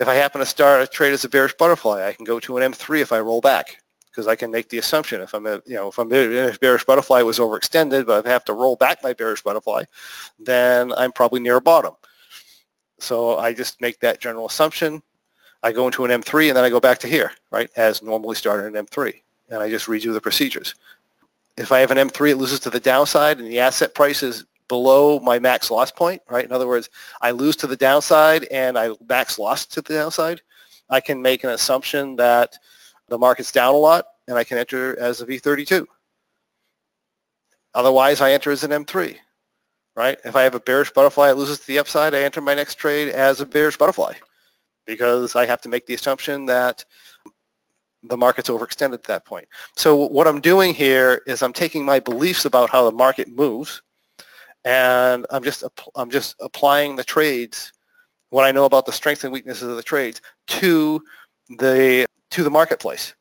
If I happen to start a trade as a bearish butterfly, I can go to an M3 if I roll back because I can make the assumption if I'm a, you know if I'm a bearish butterfly was overextended, but I have to roll back my bearish butterfly, then I'm probably near a bottom. So I just make that general assumption. I go into an M3 and then I go back to here, right, as normally started an M3, and I just redo the procedures. If I have an M3, it loses to the downside and the asset price is below my max loss point, right? In other words, I lose to the downside and I max loss to the downside. I can make an assumption that the market's down a lot and I can enter as a V32. Otherwise, I enter as an M3, right? If I have a bearish butterfly, it loses to the upside, I enter my next trade as a bearish butterfly because I have to make the assumption that the market's overextended at that point. So what I'm doing here is I'm taking my beliefs about how the market moves and I'm just I'm just applying the trades, what I know about the strengths and weaknesses of the trades to the to the marketplace.